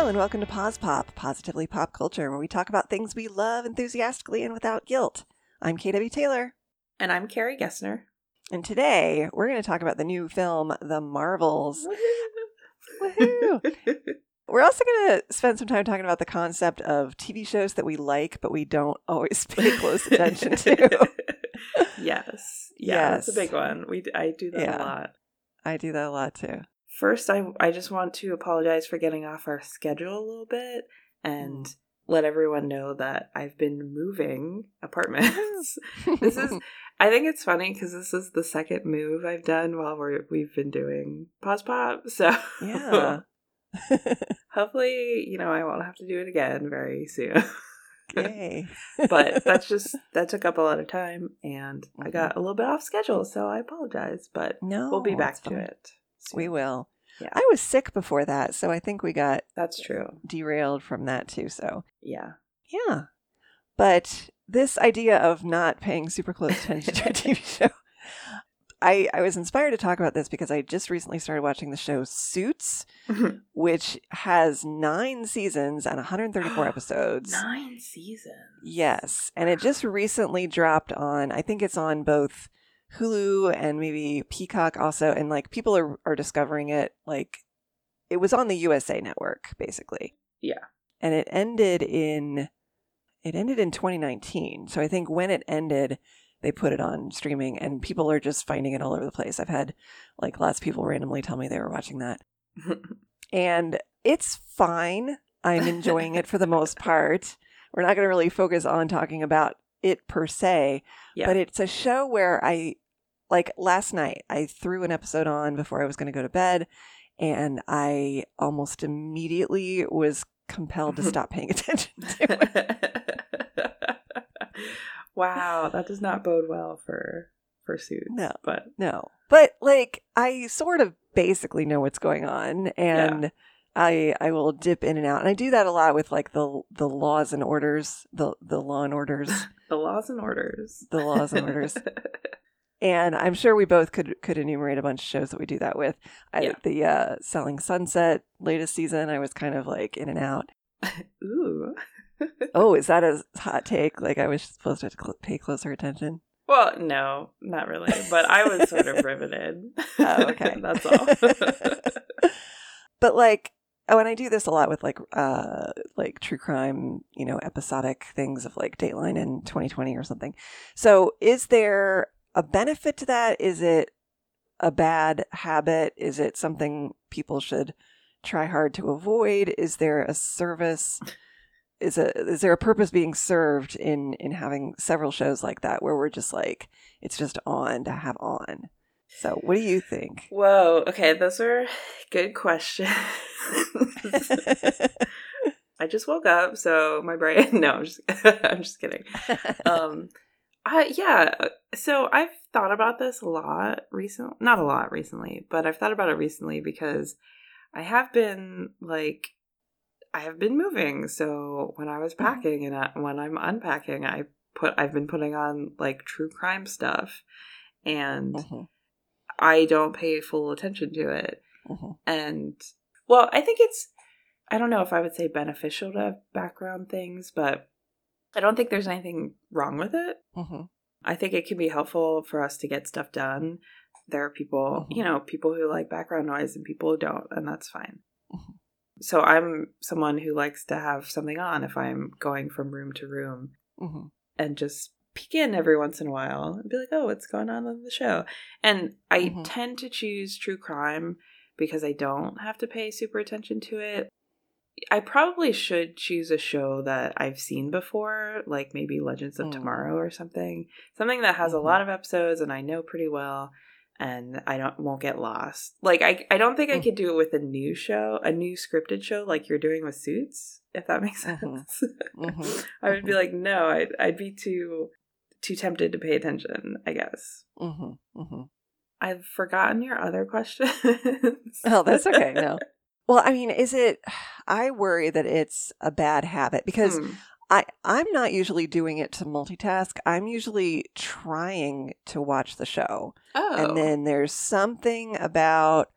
Hello and welcome to Pause Pop, positively pop culture, where we talk about things we love enthusiastically and without guilt. I'm KW Taylor, And I'm Carrie Gessner. and today we're going to talk about the new film, The Marvels. Woohoo! We're also going to spend some time talking about the concept of TV shows that we like, but we don't always pay close attention to. yes. Yeah, that's a big one. We I do that Yeah. a lot. I do that a lot too. First, I I just want to apologize for getting off our schedule a little bit and Mm. let everyone know that I've been moving apartments. this is I think it's funny because this is the second move I've done while we're we've been doing pause pop. So yeah. hopefully you know I won't have to do it again very soon. Yay. but that's just that took up a lot of time and I Mhm. got a little bit off schedule, so I apologize, but no, we'll be back to fine. it. Soon. We will. Yeah. I was sick before that, so I think we got That's true. derailed from that too. So Yeah. yeah, but this idea of not paying super close attention to a TV show, I I was inspired to talk about this because I just recently started watching the show Suits, which has nine seasons and 134 episodes. Nine seasons. Yes, and it just recently dropped on. I think it's on both Hulu and maybe Peacock also, and like people are are discovering it. Like it was on the USA Network basically. Yeah. and it ended in it ended in 2019. So I think when it ended, they put it on streaming, and people are just finding it all over the place. I've had like lots of people randomly tell me they were watching that, and it's fine. I'm enjoying it for the most part. We're not going to really focus on talking about it per se, Yeah. but it's a show where I, like last night, I threw an episode on before I was going to go to bed, and I almost immediately was compelled to stop paying attention to it. wow, that does not bode well for for suits. No. But No, but like I sort of basically know what's going on, and I I will dip in and out, and I do that a lot with like the the laws and orders, the the law and orders, the laws and orders. the laws and orders. And I'm sure we both could could enumerate a bunch of shows that we do that with. I, Yeah. The uh, Selling Sunset latest season, I was kind of like in and out. Ooh. Oh, is that a hot take? Like I was supposed to cl- pay closer attention. Well, no, not really. But I was sort of riveted. Oh, okay. That's all. but like oh and i do this a lot with like uh like true crime you know episodic things of like dateline in 2020 or something so is there a benefit to that is it a bad habit is it something people should try hard to avoid is there a service is a is there a purpose being served in in having several shows like that where we're just like it's just on to have on so what do you think Whoa. Okay, those are good questions. I just woke up, so my brain. No, I'm just. I'm just kidding. Um, I yeah. So I've thought about this a lot recently. Not a lot recently, but I've thought about it recently because I have been like, I have been moving. So when I was Mhm. packing and I, when I'm unpacking, I put. I've been putting on like true crime stuff, and Mhm, I don't pay full attention to it. mhm. And well, I think it's I don't know if I would say beneficial to background things, but I don't think there's anything wrong with it. Mhm. I think it can be helpful for us to get stuff done. There are people, Mhm. you know, people who like background noise and people who don't, and that's fine. Mhm. So I'm someone who likes to have something on if I'm going from room to room Mhm. and just peek in every once in a while and be like, oh, what's going on on the show? And I Mhm. tend to choose true crime because I don't have to pay super attention to it. I probably should choose a show that I've seen before, like maybe Legends of Mm. Tomorrow or something. Something that has Mhm. a lot of episodes and I know pretty well and I don't won't get lost. Like I I don't think I Mm. could do it with a new show, a new scripted show like you're doing with Suits, if that makes sense. Mhm. Mhm. I would be like, no, I'd, I'd be too too tempted to pay attention. I guess Mhm. Mhm. I've forgotten your other questions. Oh, that's okay. No. Well, I mean, is it? I worry that it's a bad habit because Hmm. I I'm not usually doing it to multitask. I'm usually trying to watch the show, Oh, and then there's something about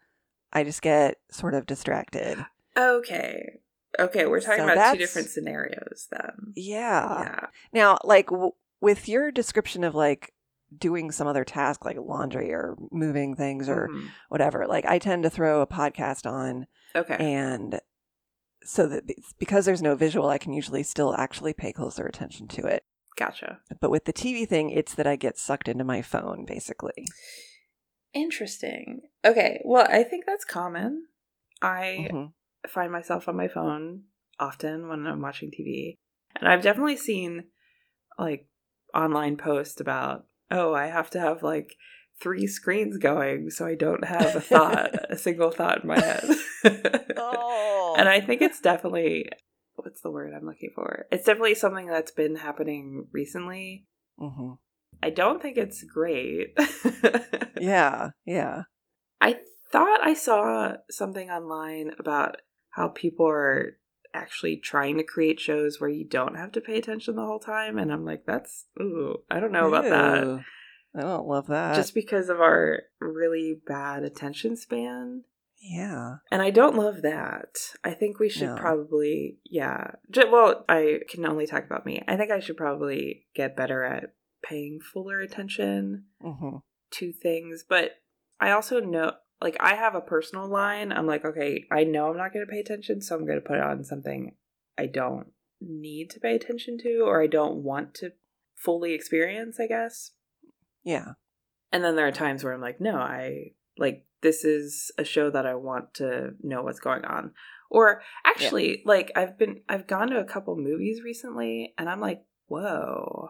I just get sort of distracted. okay. Okay, we're talking So about two different scenarios then. Yeah. Yeah. Now, like w- with your description of like doing some other task like laundry or moving things or Mhm. whatever, like I tend to throw a podcast on Okay. and so that because there's no visual, I can usually still actually pay closer attention to it. Gotcha. But with the TV thing, it's that I get sucked into my phone basically. Interesting. Okay. Well, I think that's common. I Mhm. find myself on my phone often when I'm watching TV. And I've definitely seen like online posts about, oh, I have to have like three screens going so I don't have a thought, a single thought in my head. Oh. And I think it's definitely what's the word I'm looking for? It's definitely something that's been happening recently. Mhm. I don't think it's great. Yeah, yeah. I thought I saw something online about how people are actually trying to create shows where you don't have to pay attention the whole time and I'm like that's ooh, I don't know about that. I don't love that. Just because of our really bad attention span. yeah. And I don't love that. I think we should No. probably, yeah. J- well, I can only talk about me. I think I should probably get better at paying fuller attention hmm to things. But I also know, like, I have a personal line. I'm like, okay, I know I'm not going to pay attention, so I'm going to put it on something I don't need to pay attention to or I don't want to fully experience, I guess. Yeah. And then there are times where I'm like, no, I like this is a show that I want to know what's going on. Or actually, like I've been I've gone to a couple movies recently and I'm like, whoa.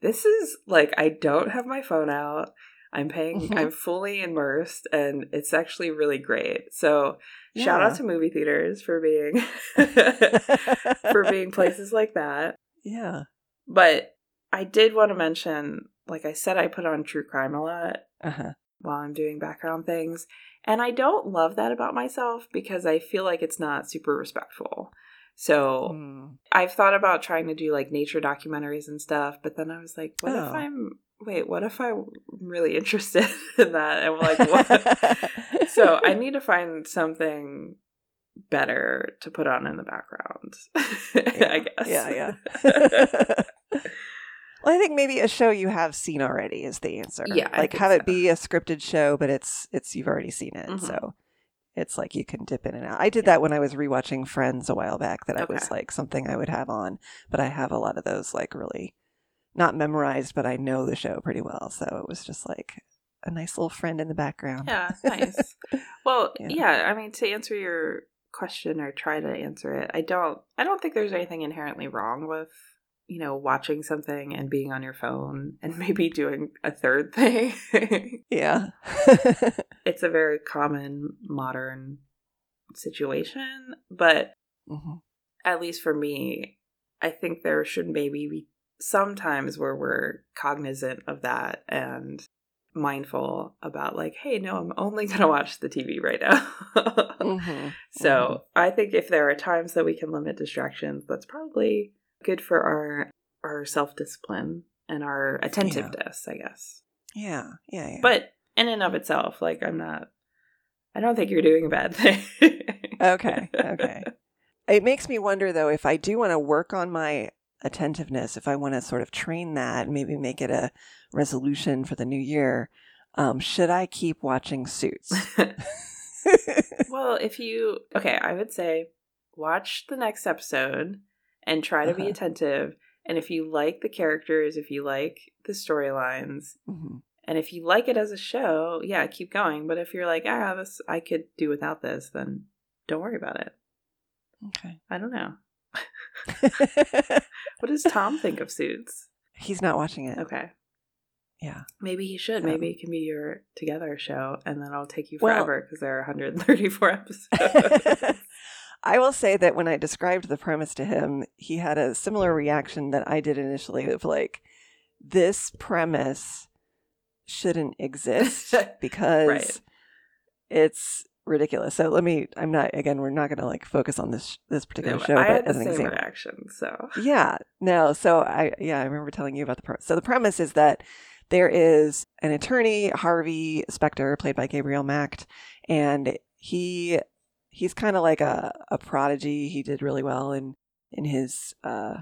This is like I don't have my phone out. I'm paying Mhm. I'm fully immersed and it's actually really great. So shout out to movie theaters for being for being places like that. Yeah. But I did want to mention, like I said, I put on true crime a lot Uh-huh. while I'm doing background things. And I don't love that about myself because I feel like it's not super respectful. So Mm. I've thought about trying to do like nature documentaries and stuff, but then I was like, what if Oh. I'm, wait, what if I'm really interested in that? And like, what? so I need to find something better to put on in the background, I guess. Yeah, yeah. Well, I think maybe a show you have seen already is the answer. Yeah, like have it be a scripted show, but it's it's you've already seen it, Mhm. so it's like you can dip in and out. I did that when I was rewatching Friends a while back. That I was like something I would have on, but I have a lot of those like really not memorized, but I know the show pretty well, so it was just like a nice little friend in the background. Yeah, nice. Well, Yeah. yeah. I mean, to answer your question or try to answer it, I don't. I don't think there's anything inherently wrong with you know watching something and being on your phone and maybe doing a third thing. yeah. it's a very common modern situation, but Mhm. at least for me, I think there should maybe be some times where we're cognizant of that and mindful about like, hey, no, I'm only gonna watch the TV right now. Mhm. so I think if there are times that we can limit distractions, that's probably good for our our self discipline and our attentiveness, I guess. Yeah. Yeah. Yeah. But in and of itself, like I'm not I don't think you're doing a bad thing. Okay, okay. It makes me wonder though if I do want to work on my attentiveness, if I want to sort of train that, maybe make it a resolution for the new year, um, should I keep watching Suits? well, if you okay, I would say watch the next episode and try to be Uh-huh. attentive. And if you like the characters, if you like the storylines, Mhm. and if you like it as a show, yeah, keep going. But if you're like, ah, this I could do without this, then don't worry about it. Okay. I don't know. What does Tom think of Suits? He's not watching it. Okay. Yeah. Maybe he should. Maybe it can be your together show, and then I'll take you forever because there are 134 episodes. I will say that when I described the premise to him, he had a similar reaction that I did initially of like, this premise shouldn't exist because Right. it's ridiculous. So let me, I'm not, again, we're not going to like focus on this, this particular No, show, I but had the same example. reaction. So Yeah, no. So I, yeah, I remember telling you about the premise. So the premise is that there is an attorney, Harvey Specter, played by Gabriel Macht, and he he's kind of like a, a prodigy. He did really well in in his uh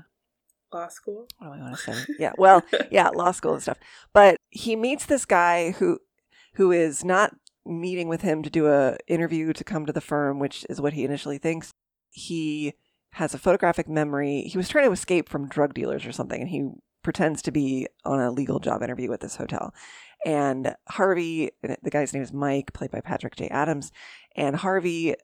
Law school. what do I want to say? Yeah, well, yeah, law school and stuff. But he meets this guy who who is not meeting with him to do a interview to come to the firm, which is what he initially thinks. He has a photographic memory. He was trying to escape from drug dealers or something, and he pretends to be on a legal job interview at this hotel. And Harvey, the guy's name is Mike, played by Patrick J. Adams, and Harvey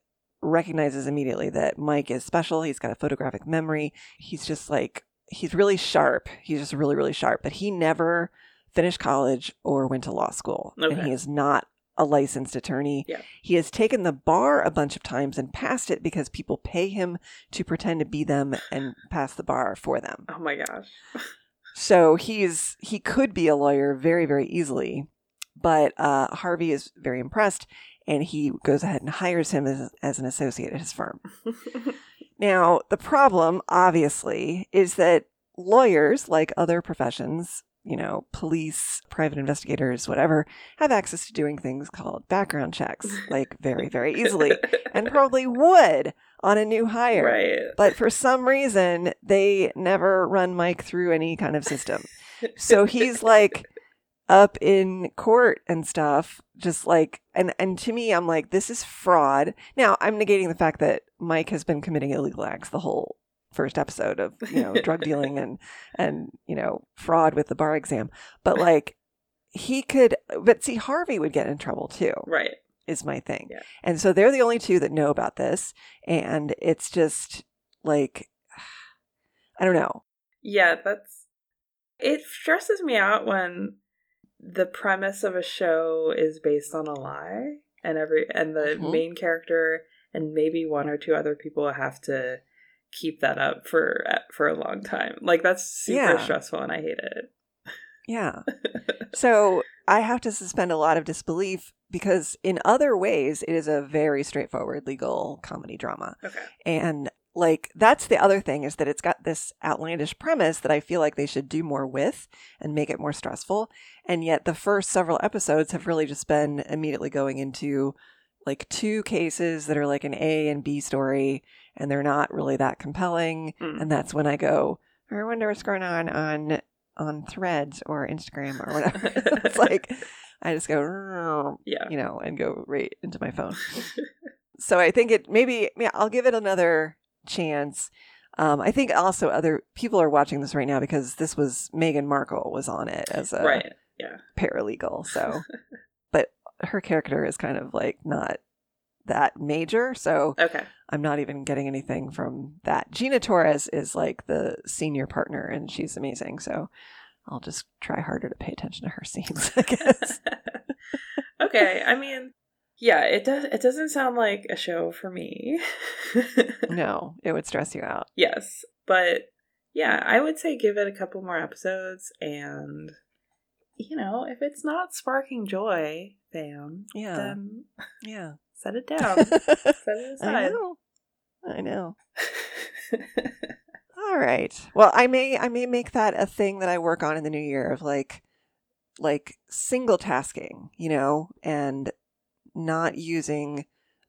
recognizes immediately that Mike is special. He's got a photographic memory. He's just like he's really sharp. He's just really, really sharp. But he never finished college or went to law school. And he is not a licensed attorney. Yeah. He has taken the bar a bunch of times and passed it because people pay him to pretend to be them and pass the bar for them. Oh my gosh. So he's he could be a lawyer very, very easily. But uh, Harvey is very impressed and he goes ahead and hires him as, as an associate at his firm. Now, the problem, obviously, is that lawyers, like other professions, you know, police, private investigators, whatever, have access to doing things called background checks, like very, very easily, and probably would on a new hire. right. But for some reason, they never run Mike through any kind of system. So he's like up in court and stuff, just like, and, and to me, I'm like, this is fraud. Now, I'm negating the fact that Mike has been committing illegal acts the whole first episode of, you know, drug dealing and, and, you know, fraud with the bar exam. But like, he could, but see, Harvey would get in trouble too right. is my thing. Yeah. And so they're the only two that know about this. And it's just like, I don't know. Yeah, that's it stresses me out when the premise of a show is based on a lie and every and the Mhm. main character and maybe one or two other people have to keep that up for for a long time. Like that's super Yeah. stressful and I hate it. Yeah. so I have to suspend a lot of disbelief because in other ways, it is a very straightforward legal comedy drama. Okay. And like that's the other thing is that it's got this outlandish premise that I feel like they should do more with and make it more stressful. And yet the first several episodes have really just been immediately going into like two cases that are like an A and B story and they're not really that compelling. Mm. And that's when I go, I wonder what's going on on on threads or Instagram or whatever. it's like I just go Yeah. you know, and go right into my phone so I think it maybe yeah, I'll give it another chance. Um, I think also other people are watching this right now because this was Meghan Markle was on it as a right. Yeah. paralegal. So, but her character is kind of like not that major. So Okay. I'm not even getting anything from that. Gina Torres is like the senior partner and she's amazing. So I'll just try harder to pay attention to her scenes, I guess. okay. I mean, yeah, it does it doesn't sound like a show for me. no, it would stress you out. Yes, but yeah, I would say give it a couple more episodes, and you know, if it's not sparking joy, fam, Yeah. then Yeah. set it down, set it I aside. know. I know. All right. Well, I may I may make that a thing that I work on in the new year of like like single tasking, you know, and not using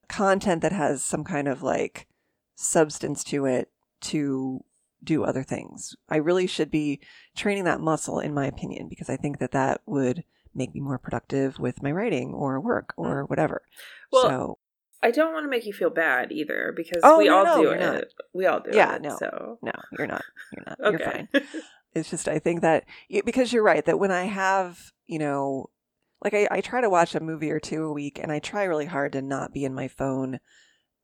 content that has some kind of like substance to it to do other things. I really should be training that muscle in my opinion because I think that that would make me more productive with my writing or work or mm. whatever. Well, so I don't want to make you feel bad either because Oh, we all no, do it. not. We all do Yeah, it. no. So no, you're not. You're not. You're fine. It's just I think that because you're right that when I have you know like I, I try to watch a movie or two a week and I try really hard to not be in my phone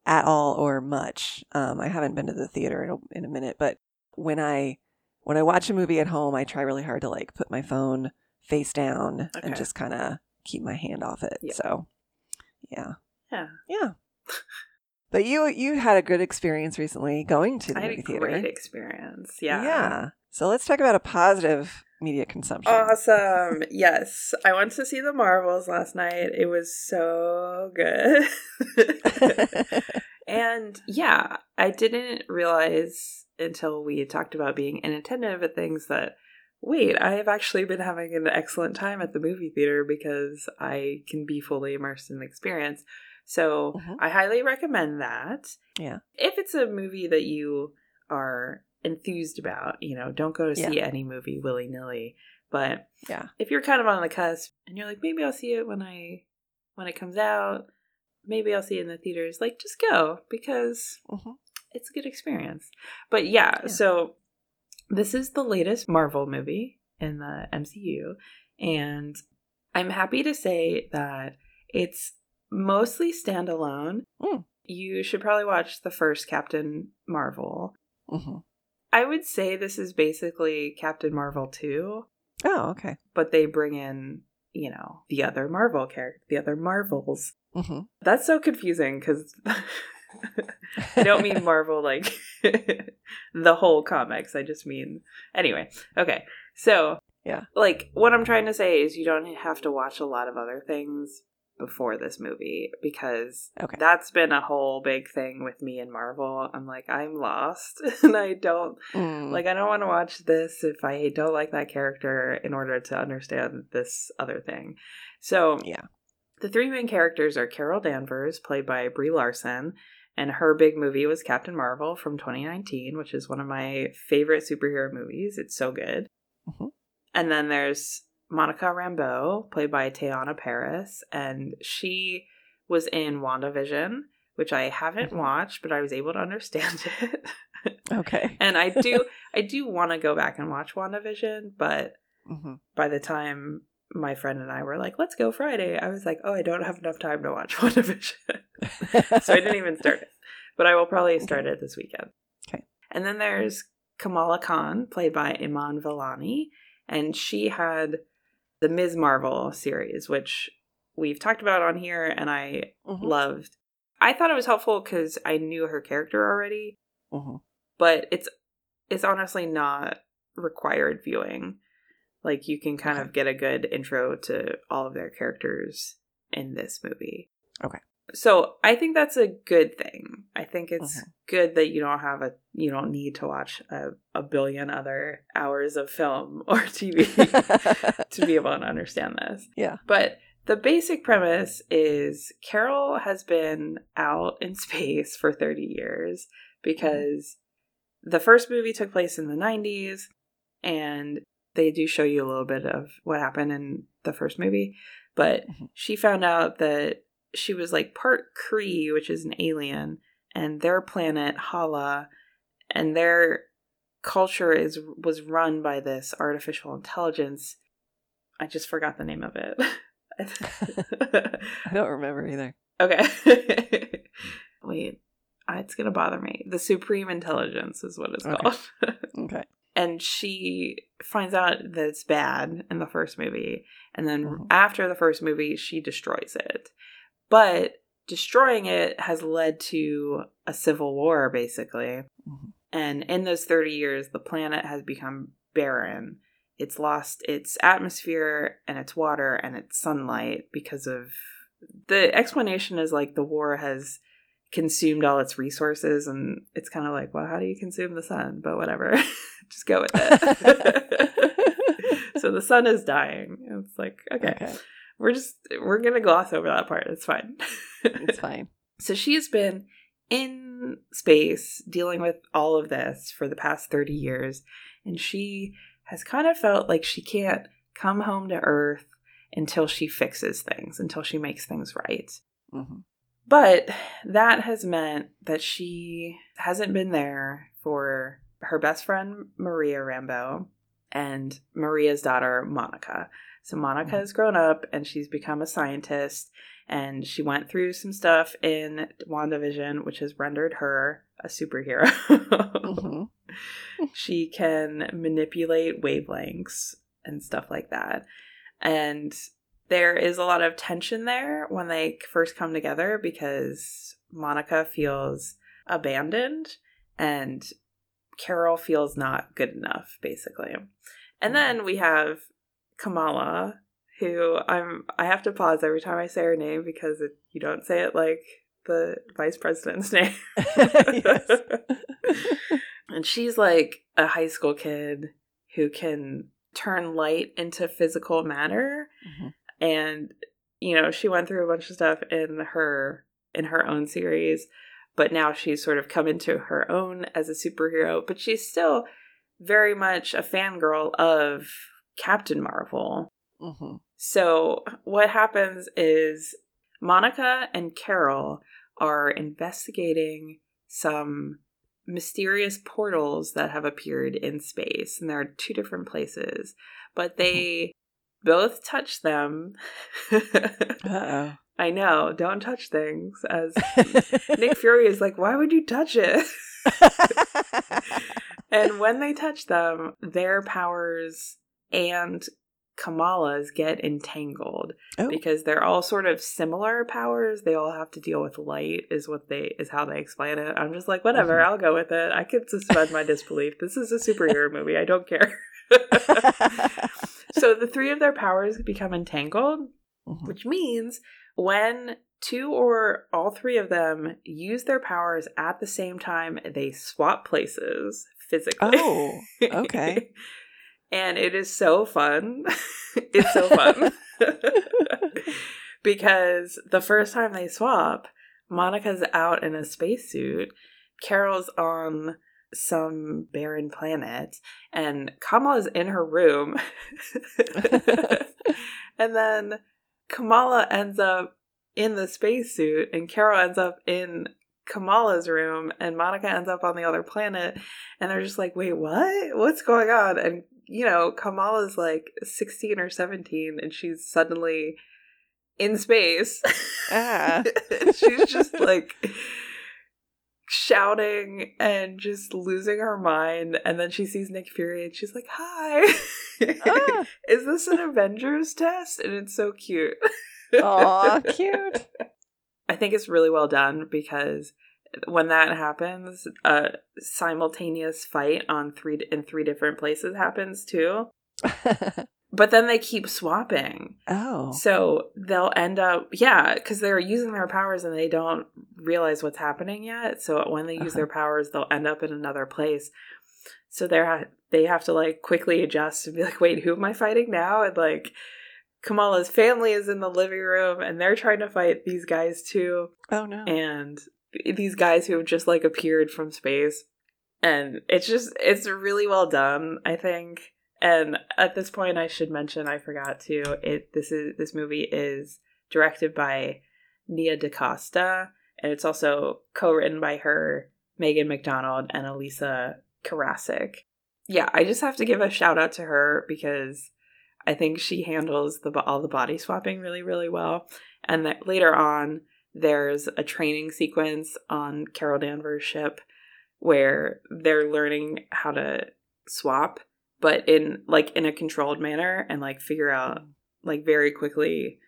at all or much. Um, I haven't been to the theater in a, in a minute, but when I when I watch a movie at home, I try really hard to like put my phone face down and just kind of keep my hand off it. Yeah. So yeah, yeah, yeah. But you you had a good experience recently going to the I had movie a theater. great experience. Yeah. Yeah. So let's talk about a positive media consumption. Awesome. yes. I went to see the Marvels last night. It was so good. and yeah, I didn't realize until we talked about being inattentive at things that wait, I have actually been having an excellent time at the movie theater because I can be fully immersed in the experience. So Mhm. I highly recommend that. Yeah. If it's a movie that you are enthused about, you know, don't go to see any movie willy nilly. But Yeah. if you're kind of on the cusp and you're like, maybe I'll see it when I when it comes out, maybe I'll see it in the theaters, like just go because Mhm. it's a good experience. But yeah, Yeah. so this is the latest Marvel movie in the MCU, and I'm happy to say that it's mostly standalone. Mm. You should probably watch the first Captain Marvel. hmm I would say this is basically Captain Marvel 2, Oh, okay. but they bring in, you know, the other Marvel character, the other Marvels. hmm That's so confusing because I don't mean Marvel like the whole comics. I just mean anyway. Okay, so Yeah. like what I'm trying to say is you don't have to watch a lot of other things before this movie because Okay. that's been a whole big thing with me and Marvel. I'm like I'm lost and I don't Mm. like I don't want to watch this if I don't like that character in order to understand this other thing. So Yeah. the three main characters are Carol Danvers, played by Brie Larson, and her big movie was Captain Marvel from 2019, which is one of my favorite superhero movies. It's so good. Mhm. And then there's Monica Rambeau, played by Teyonah Parris, and she was in WandaVision, which I haven't Mhm. watched, but I was able to understand it. Okay. and I do I do want to go back and watch WandaVision, but hmm by the time my friend and I were like, let's go Friday, I was like, oh, I don't have enough time to watch WandaVision. so I didn't even start it. But I will probably start it this weekend. Okay. And then there's Kamala Khan, played by Iman Vellani, and she had the Ms. Marvel series, which we've talked about on here, and I Mhm. loved. I thought it was helpful because I knew her character already, Mhm. but it's it's honestly not required viewing. Like you can kind Okay. of get a good intro to all of their characters in this movie. Okay. So I think that's a good thing. I think it's Mhm. good that you don't have a you don't need to watch a, a billion other hours of film or TV to be able to understand this. Yeah. But the basic premise is Carol has been out in space for 30 years because the first movie took place in the 90s and they do show you a little bit of what happened in the first movie. But Mhm. she found out that she was like part Cree, which is an alien, and their planet, Hala, and their culture is was run by this artificial intelligence. I just forgot the name of it. I don't remember either. okay. Wait, uh, it's gonna bother me. The Supreme Intelligence is what it's Okay. called. Okay. and she finds out that it's bad in the first movie and then Mhm. after the first movie she destroys it but destroying it has led to a civil war basically. Mhm. and in those 30 years the planet has become barren. It's lost its atmosphere and its water and its sunlight because of the explanation is like the war has consumed all its resources and it's kind of like well how do you consume the sun? But whatever. Just go with it. So the sun is dying. It's like okay, Okay. We're just we're gonna gloss over that part. It's fine. It's fine. so she's been in space dealing with all of this for the past 30 years and she has kind of felt like she can't come home to earth until she fixes things until she makes things right. Hmm but that has meant that she hasn't been there for her best friend, Maria Rambeau, and Maria's daughter, Monica. So Monica has grown up and she's become a scientist, and she went through some stuff in WandaVision, which has rendered her a superhero. hmm she can manipulate wavelengths and stuff like that. And there is a lot of tension there when they first come together because Monica feels abandoned and Carol feels not good enough, basically. And then we have Kamala, who I'm I have to pause every time I say her name because it, you don't say it like the vice president's name. And she's like a high school kid who can turn light into physical matter Mhm. and you know she went through a bunch of stuff in her in her own series, but now she's sort of come into her own as a superhero, but she's still very much a fangirl of Captain Marvel. Mm-hmm. So, what happens is Monica and Carol are investigating some mysterious portals that have appeared in space, and there are two different places, but they both touch them. Uh I know, don't touch things. As Nick Fury is like, why would you touch it? and when they touch them, their powers and Kamala's get entangled Oh. because they're all sort of similar powers. They all have to deal with light, is what they is how they explain it. I'm just like, whatever, Mhm. I'll go with it. I could suspend my disbelief. This is a superhero movie. I don't care. so the three of their powers become entangled, Mhm. which means when two or all three of them use their powers at the same time, they swap places physically. Oh, okay. and it is so fun. it's so fun. because the first time they swap, Monica's out in a spacesuit, Carol's on some barren planet, and Kamala's in her room. and then Kamala ends up in the spacesuit, and Carol ends up in Kamala's room, and Monica ends up on the other planet. And they're just like, wait, what? What's going on? And, you know, Kamala's like 16 or 17, and she's suddenly in space. Ah. she's just like shouting and just losing her mind. And then she sees Nick Fury and she's like, hi. Ah. Is this an Avengers test? And it's so cute. Aw, cute. I think it's really well done because when that happens, a simultaneous fight on three in three different places happens too. But then they keep swapping. oh. So they'll end up, yeah, because they're using their powers and they don't realize what's happening yet. So when they use Uh-huh. their powers, they'll end up in another place. So they're ha- they have to like quickly adjust and be like, wait, who am I fighting now? And like Kamala's family is in the living room and they're trying to fight these guys too, Oh no. and these guys who have just like appeared from space. And it's just it's really well done, I think. And at this point, I should mention I forgot to it. This is this movie is directed by Nia DaCosta, and it's also co-written by her, Megan McDonnell, and Elissa Karasik. Yeah, I just have to give a shout out to her because I think she handles the all the body swapping really really well. And that later on, there's a training sequence on Carol Danvers' ship where they're learning how to swap but in like in a controlled manner and like figure out like very quickly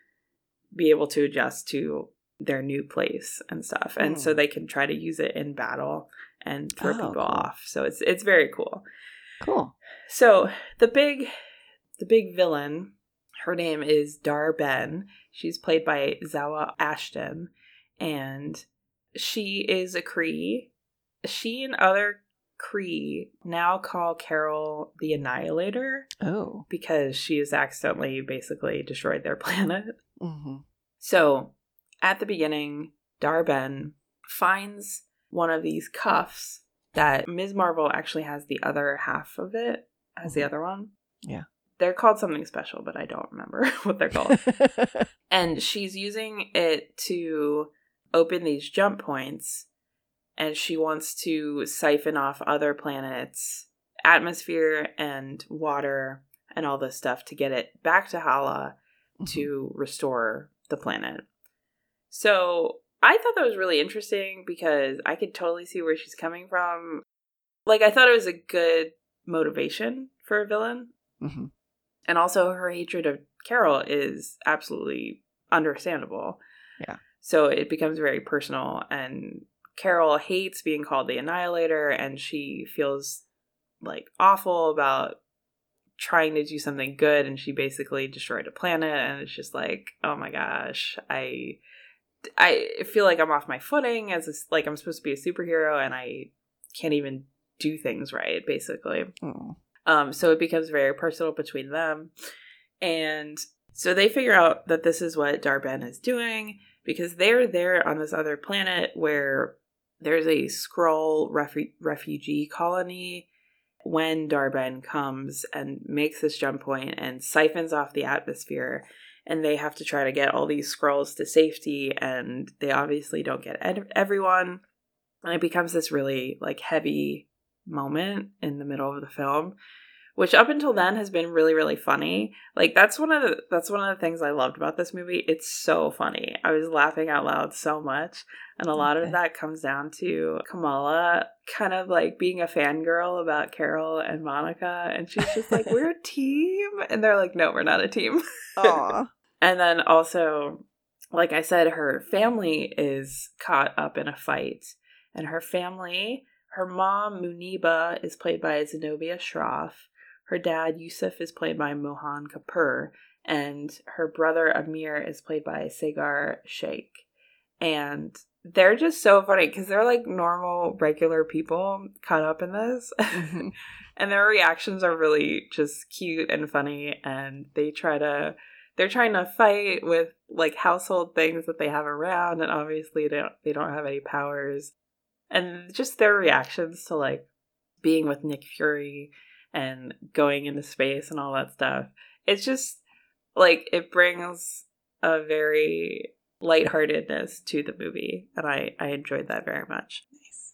be able to adjust to their new place and stuff and so Hmm. they can try to use it in battle and throw Oh, people cool. off so it's it's very cool Cool. so the big the big villain her name is Dar-Benn she's played by Zawe Ashton and she is a Cree she and other Cree now call Carol the Annihilator Oh. because she has accidentally basically destroyed their planet. Mm-hmm. So at the beginning, Dar-Benn finds one of these cuffs that Ms. Marvel actually has the other half of it, has the Mhm. other one. Yeah. They're called something special, but I don't remember what they're called. and she's using it to open these jump points and she wants to siphon off other planets atmosphere and water and all this stuff to get it back to hala to restore the planet so i thought that was really interesting because i could totally see where she's coming from like i thought it was a good motivation for a villain Mhm. and also her hatred of Carol is absolutely understandable. Yeah. So it becomes very personal and Carol hates being called the annihilator and she feels like awful about trying to do something good and she basically destroyed a planet and it's just like, oh my gosh, I I feel like I'm off my footing as a, like I'm supposed to be a superhero and I can't even do things right basically. Oh. Um, so it becomes very personal between them. And So they figure out that this is what Dar-Benn is doing because they're there on this other planet where there's a Skrull refu- refugee colony. When Dar-Benn comes and makes this jump point and siphons off the atmosphere, and they have to try to get all these Skrulls to safety, and they obviously don't get ed- everyone, and it becomes this really like heavy moment in the middle of the film which up until then has been really really funny like that's one of the that's one of the things i loved about this movie it's so funny i was laughing out loud so much and a lot Okay. of that comes down to kamala kind of like being a fangirl about carol and monica and she's just like we're a team and they're like no we're not a team Aw. and then also, like I said, her family is caught up in a fight. And her family, her mom, Muniba, is played by Zenobia Shroff. Her dad, Yusuf, is played by Mohan Kapoor. And her brother, Amir, is played by Saagar Shaikh. And they're just so funny because they're like normal, regular people caught up in this. Mhm. and their reactions are really just cute and funny and they try to they're trying to fight with like household things that they have around and obviously they don't, they don't have any powers and just their reactions to like being with Nick Fury and going into space and all that stuff it's just like it brings a very lightheartedness to the movie and I I enjoyed that very much Nice.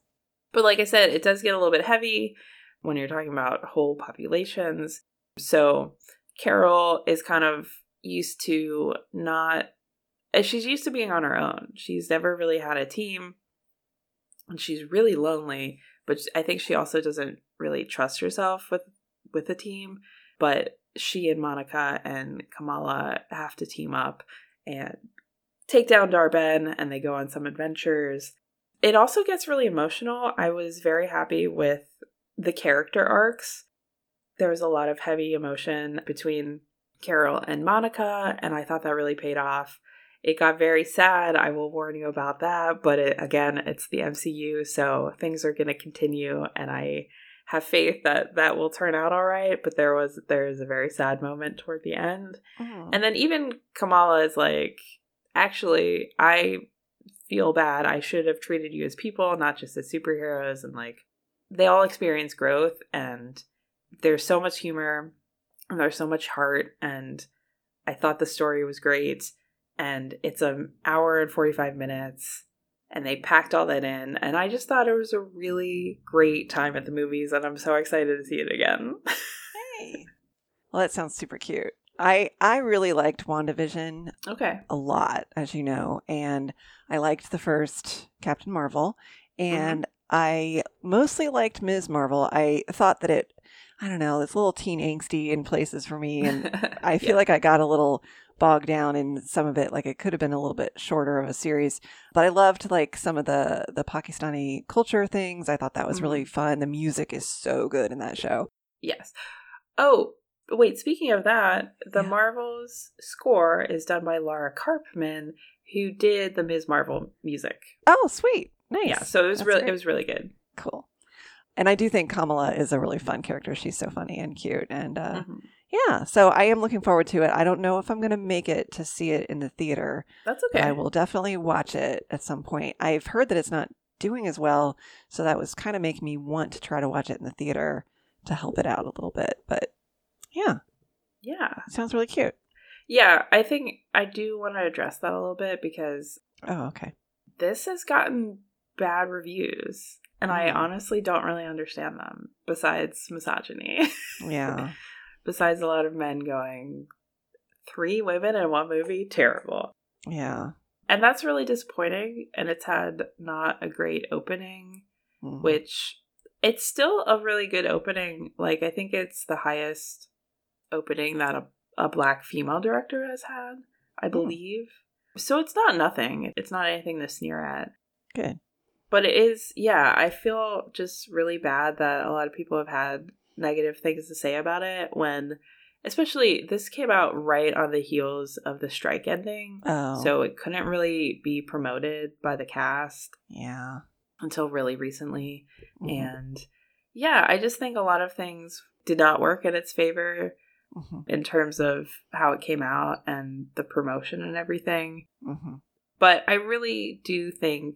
but like I said, it does get a little bit heavy when you're talking about whole populations. So Carol is kind of used to not, she's used to being on her own. She's never really had a team and she's really lonely, but I think she also doesn't really trust herself with with a team, but she and Monica and Kamala have to team up and take down Dar-Benn and they go on some adventures it also gets really emotional. I was very happy with the character arcs. There was a lot of heavy emotion between Carol and Monica, and I thought that really paid off. It got very sad. I will warn you about that. But it, again, it's the MCU, so things are going to continue, and I have faith that that will turn out all right. But there was there is a very sad moment toward the end. Oh. And then even Kamala is like, actually, I feel bad. I should have treated you as people, not just as superheroes. And like, they all experience growth, and there's so much humor, and there's so much heart. And I thought the story was great. And it's an hour and 45 minutes, and they packed all that in. And I just thought it was a really great time at the movies, and I'm so excited to see it again. Hey. Well, that sounds super cute. I I really liked WandaVision okay. a lot, as you know, and I liked the first Captain Marvel, mm-hmm. and I mostly liked Ms. Marvel. I thought that it, I don't know, it's a little teen angsty in places for me, and I feel like I got a little bogged down in some of it. Like it could have been a little bit shorter of a series, but I loved like some of the the Pakistani culture things. I thought that was really mm-hmm. fun. The music is so good in that show. Yes. Oh, wait, speaking of that, the Yeah. Marvels score is done by Laura Karpman, who did the Ms. Marvel music. Oh, sweet, nice. Yeah, so it was That's really great. it was really good. cool. And I do think Kamala is a really fun character. She's so funny and cute, and uh, Mhm. yeah. So I am looking forward to it. I don't know if I'm going to make it to see it in the theater, That's but okay. I will definitely watch it at some point. I've heard that it's not doing as well, so that was kind of making me want to try to watch it in the theater to help it out a little bit. But yeah, Yeah. sounds really cute. Yeah, I think I do want to address that a little bit because Oh, okay. this has gotten bad reviews. And I Mm. honestly don't really understand them, besides misogyny. Yeah. besides a lot of men going, three women in one movie? Terrible. Yeah. And that's really disappointing. And it's had not a great opening, Mhm. which it's still a really good opening. Like, I think it's the highest opening that a, a black female director has had, I believe. So it's not nothing. It's not anything to sneer at. Good. But it is, yeah, I feel just really bad that a lot of people have had negative things to say about it when, especially, this came out right on the heels of the strike ending. Oh. So it couldn't really be promoted by the cast yeah. until really recently. Mhm. And yeah, I just think a lot of things did not work in its favor. hmm in terms of how it came out and the promotion and everything. hmm But I really do think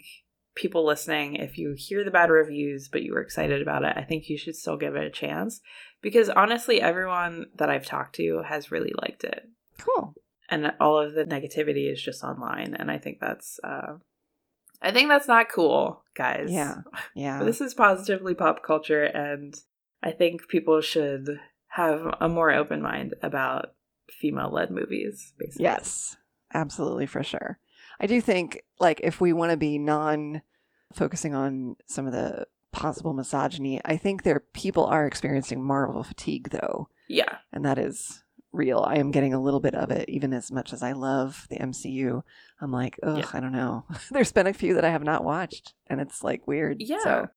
people listening, if you hear the bad reviews but you were excited about it, I think you should still give it a chance because honestly, everyone that I've talked to has really liked it. Cool. And all of the negativity is just online. And I think that's, uh, I think that's not cool, guys. Yeah. Yeah. This is positively pop culture, and I think people should have a more open mind about female led movies, basically. Yes, absolutely for sure. I do think like if we want to be non focusing on some of the possible misogyny, I think there people are experiencing Marvel fatigue though, Yeah. and that is real. I am getting a little bit of it even as much as I love the MCU. I'm like, ugh, Yeah. I don't know. There's been a few that I have not watched and it's like weird. Yeah. So,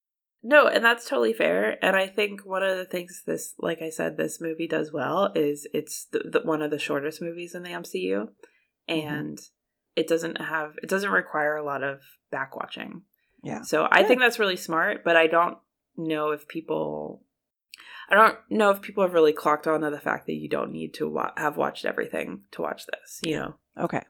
No, and that's totally fair. And I think one of the things this, like I said, this movie does well is it's the, the, one of the shortest movies in the MCU, mm-hmm. and it doesn't have it doesn't require a lot of back watching. yeah. So I think that's really smart, but I don't know if people I don't know if people have really clocked on to the fact that you don't need to wa- have watched everything to watch this, you know. Okay.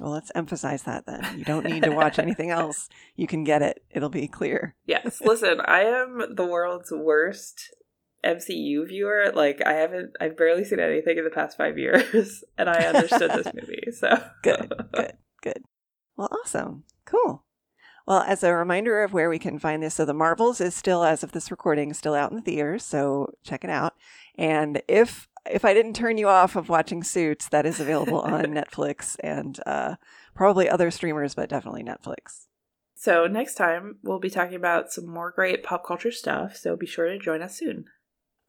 Well, let's emphasize that then. You don't need to watch anything else. You can get it. It'll be clear. Yes, listen, I am the world's worst MCU viewer. Like I haven't I've barely seen anything in the past 5 years and I understood this movie. So Good, good, good. Well, awesome. Cool. Well, as a reminder of where we can find this, so The Marvels is still, as of this recording, still out in the theaters, so check it out. And if if I didn't turn you off of watching Suits, that is available on Netflix and uh, probably other streamers, but definitely Netflix. So next time we'll be talking about some more great pop culture stuff, so be sure to join us soon.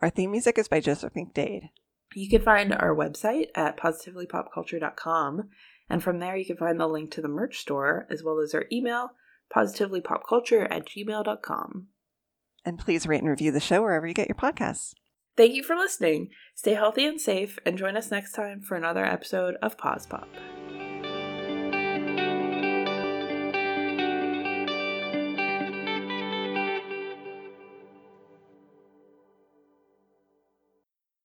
Our theme music is by Joseph McDade. You can find our website at positivelypopculture.com, and from there you can find the link to the merch store as well as our email, positivelypopculture at gmail.com. And please rate and review the show wherever you get your podcasts. Thank you for listening. Stay healthy and safe, and join us next time for another episode of Pause Pop.